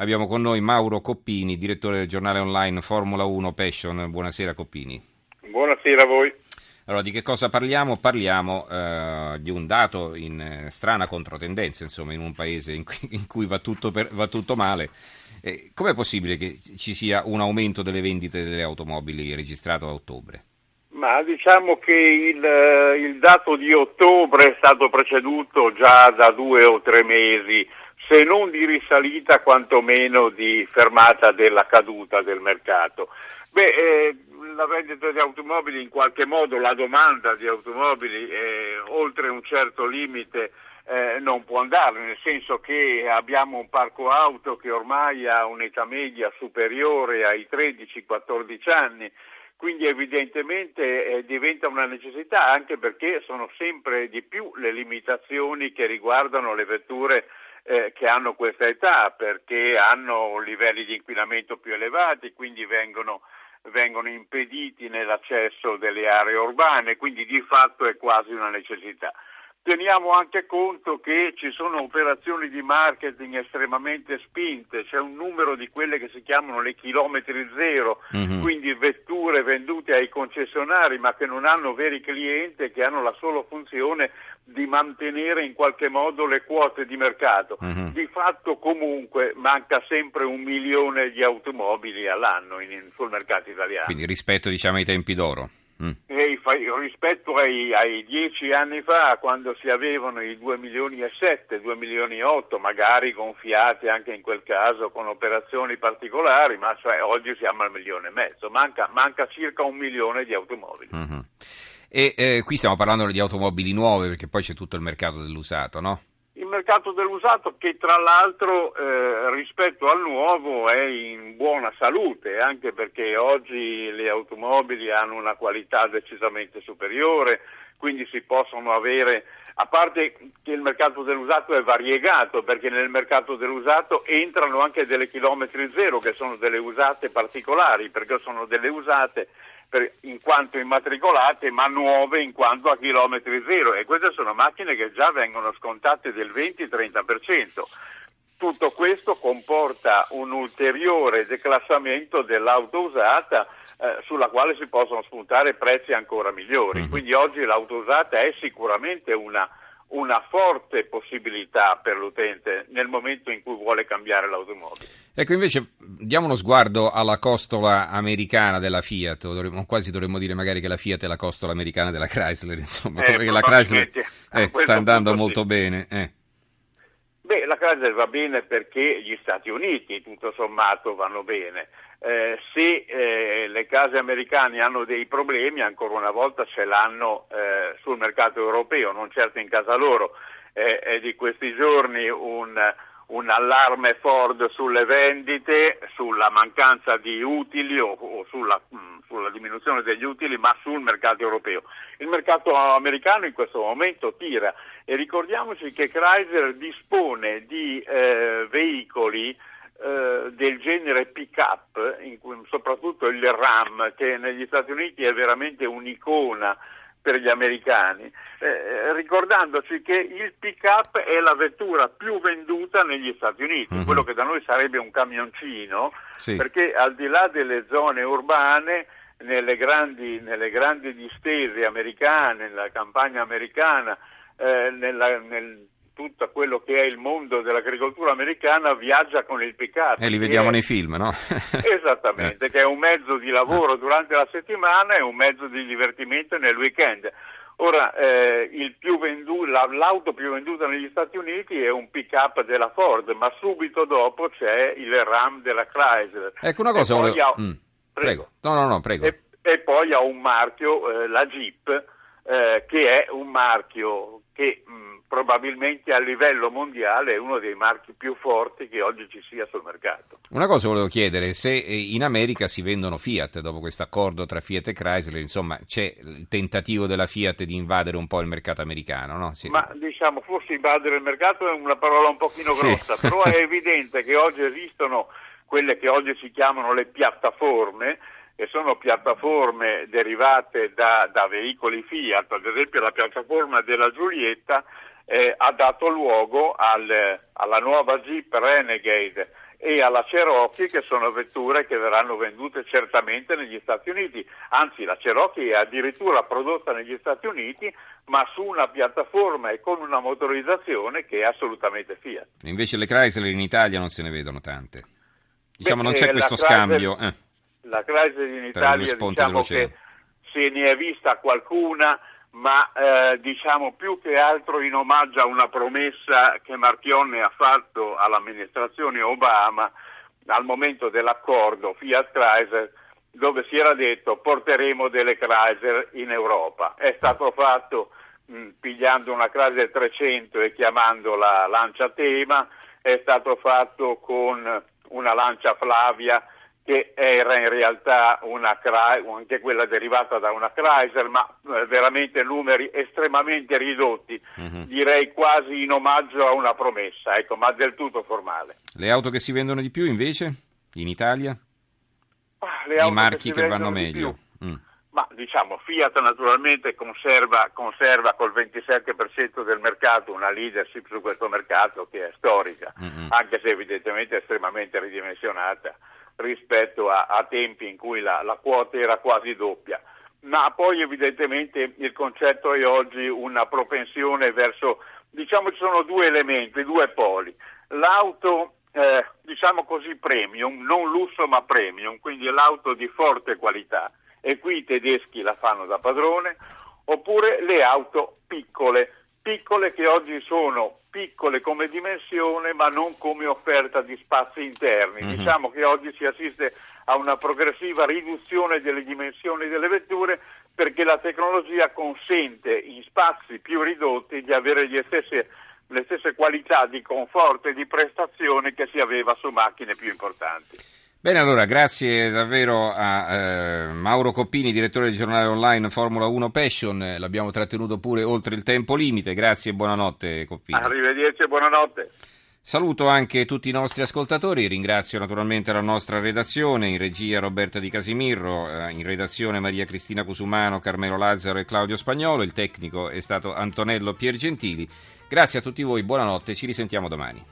Abbiamo con noi Mauro Coppini, direttore del giornale online Formula 1 Passion. Buonasera Coppini. Buonasera a voi. Allora, di che cosa parliamo? Parliamo eh, di un dato in eh, strana controtendenza, insomma, in un paese in cui, in cui va, tutto per, va, tutto male. Eh, com'è possibile che ci sia un aumento delle vendite delle automobili registrato a ottobre? Ma diciamo che il, eh, il dato di ottobre è stato preceduto già da due o tre mesi se non di risalita quantomeno di fermata della caduta del mercato. Beh, eh, la vendita di automobili in qualche modo, la domanda di automobili eh, oltre un certo limite eh, non può andare, nel senso che abbiamo un parco auto che ormai ha un'età media superiore ai 13-14 anni, quindi evidentemente eh, diventa una necessità anche perché sono sempre di più le limitazioni che riguardano le vetture eh, che hanno questa età perché hanno livelli di inquinamento più elevati, quindi vengono, vengono impediti nell'accesso delle aree urbane, quindi di fatto è quasi una necessità. Teniamo anche conto che ci sono operazioni di marketing estremamente spinte, c'è un numero di quelle che si chiamano le chilometri zero, mm-hmm. quindi vetture vendute ai concessionari ma che non hanno veri clienti e che hanno la sola funzione di mantenere in qualche modo le quote di mercato. Mm-hmm. Di fatto comunque manca sempre un milione di automobili all'anno in, sul mercato italiano. Quindi rispetto diciamo ai tempi d'oro. Mm. E, rispetto ai, ai, dieci anni fa, quando si avevano i 2 milioni e 7, 2 milioni e 8, magari gonfiati anche in quel caso con operazioni particolari, ma cioè, oggi siamo al milione e mezzo, manca, manca circa un milione di automobili. Mm-hmm. E eh, qui stiamo parlando di automobili nuove perché poi c'è tutto il mercato dell'usato, no? Il mercato dell'usato che tra l'altro eh, rispetto al nuovo è in buona salute, anche perché oggi le automobili hanno una qualità decisamente superiore, quindi si possono avere, a parte che il mercato dell'usato è variegato, perché nel mercato dell'usato entrano anche delle chilometri zero, che sono delle usate particolari, perché sono delle usate per, in quanto immatricolate, ma nuove in quanto a chilometri zero e queste sono macchine che già vengono scontate del 20-30%. Tutto questo comporta un ulteriore declassamento dell'auto usata eh, sulla quale si possono spuntare prezzi ancora migliori. Mm-hmm. Quindi oggi l'auto usata è sicuramente una una forte possibilità per l'utente nel momento in cui vuole cambiare l'automobile. Ecco, invece diamo uno sguardo alla costola americana della Fiat, dovremmo, quasi dovremmo dire magari che la Fiat è la costola americana della Chrysler, insomma, eh, come la Chrysler eh, sta andando molto sì. bene. Eh. Beh, la Chrysler va bene perché gli Stati Uniti, tutto sommato, vanno bene. Eh, se eh, le case americane hanno dei problemi, ancora una volta ce l'hanno eh, sul mercato europeo, non certo in casa loro. è di questi giorni un, un, allarme Ford sulle vendite, sulla mancanza di utili o, o sulla, mh, mm, sulla, diminuzione degli utili, ma sul mercato europeo. Il mercato americano in questo momento tira e ricordiamoci che Chrysler dispone di eh, veicoli eh, del genere pick-up, soprattutto il RAM, che negli Stati Uniti è veramente un'icona per gli americani, eh, ricordandoci che il pick-up è la vettura più venduta negli Stati Uniti, mm-hmm. quello che da noi sarebbe un camioncino, sì. perché al di là delle zone urbane, nelle grandi, nelle grandi distese americane, nella campagna americana, eh, nella, nel tutto quello che è il mondo dell'agricoltura americana viaggia con il pick-up. E li vediamo è... nei film, no? Esattamente, eh. che è un mezzo di lavoro durante la settimana e un mezzo di divertimento nel weekend. Ora, eh, più venduto, la, l'auto più venduta negli Stati Uniti è un pick-up della Ford, ma subito dopo c'è il Ram della Chrysler. Ecco una cosa, volevo... ha... mm, prego. No, no, no, prego. E, e poi ha un marchio, eh, la Jeep, eh, che è un marchio che mh, probabilmente a livello mondiale è uno dei marchi più forti che oggi ci sia sul mercato. Una cosa volevo chiedere, se eh, in America si vendono Fiat dopo questo accordo tra Fiat e Chrysler, insomma c'è il tentativo della Fiat di invadere un po' il mercato americano, no? Sì. Ma diciamo forse invadere il mercato è una parola un pochino grossa, sì. però è evidente che oggi esistono quelle che oggi si chiamano le piattaforme, sono piattaforme derivate da, da, veicoli Fiat, ad esempio la piattaforma della Giulietta eh, ha dato luogo al, alla nuova Jeep Renegade e alla Cherokee che sono vetture che verranno vendute certamente negli Stati Uniti, anzi la Cherokee è addirittura prodotta negli Stati Uniti ma su una piattaforma e con una motorizzazione che è assolutamente Fiat. Invece le Chrysler in Italia non se ne vedono tante. Diciamo Beh, non c'è questo Chrysler, scambio. Eh, la Chrysler in Italia diciamo che se ne è vista qualcuna ma eh, diciamo più che altro in omaggio a una promessa che Marchionne ha fatto all'amministrazione Obama al momento dell'accordo Fiat Chrysler dove si era detto porteremo delle Chrysler in Europa. È stato fatto mh, pigliando una Chrysler 300 e chiamandola Lancia Tema, è stato fatto con una Lancia Flavia che era in realtà una, anche quella derivata da una Chrysler, ma eh, veramente numeri estremamente ridotti, uh-huh. direi quasi in omaggio a una promessa, ecco, ma del tutto formale. Le auto che si vendono di più invece in Italia? Ah, I marchi che, che vanno meglio? Mm. Ma diciamo Fiat naturalmente conserva, conserva, col 27% del mercato una leadership su questo mercato che è storica, mm-hmm. anche se evidentemente estremamente ridimensionata rispetto a, a tempi in cui la, la, quota era quasi doppia. Ma poi evidentemente il concetto è oggi una propensione verso, diciamo ci sono due elementi, due poli. L'auto, eh, diciamo così, premium, non lusso ma premium, quindi l'auto di forte qualità e qui i tedeschi la fanno da padrone, oppure le auto piccole, piccole che oggi sono piccole come dimensione ma non come offerta di spazi interni. Mm-hmm. Diciamo che oggi si assiste a una progressiva riduzione delle dimensioni delle vetture perché la tecnologia consente in spazi più ridotti di avere stesse, le stesse qualità di conforto e di prestazione che si aveva su macchine più importanti. Bene, allora grazie davvero a eh, Mauro Coppini, direttore del giornale online Formula 1 Passion, l'abbiamo trattenuto pure oltre il tempo limite, grazie e buonanotte Coppini. Arrivederci e buonanotte. Saluto anche tutti i nostri ascoltatori, ringrazio naturalmente la nostra redazione, in regia Roberta Di Casimirro, eh, in redazione Maria Cristina Cusumano, Carmelo Lazzaro e Claudio Spagnolo, il tecnico è stato Antonello Piergentili. Grazie a tutti voi, buonanotte, ci risentiamo domani.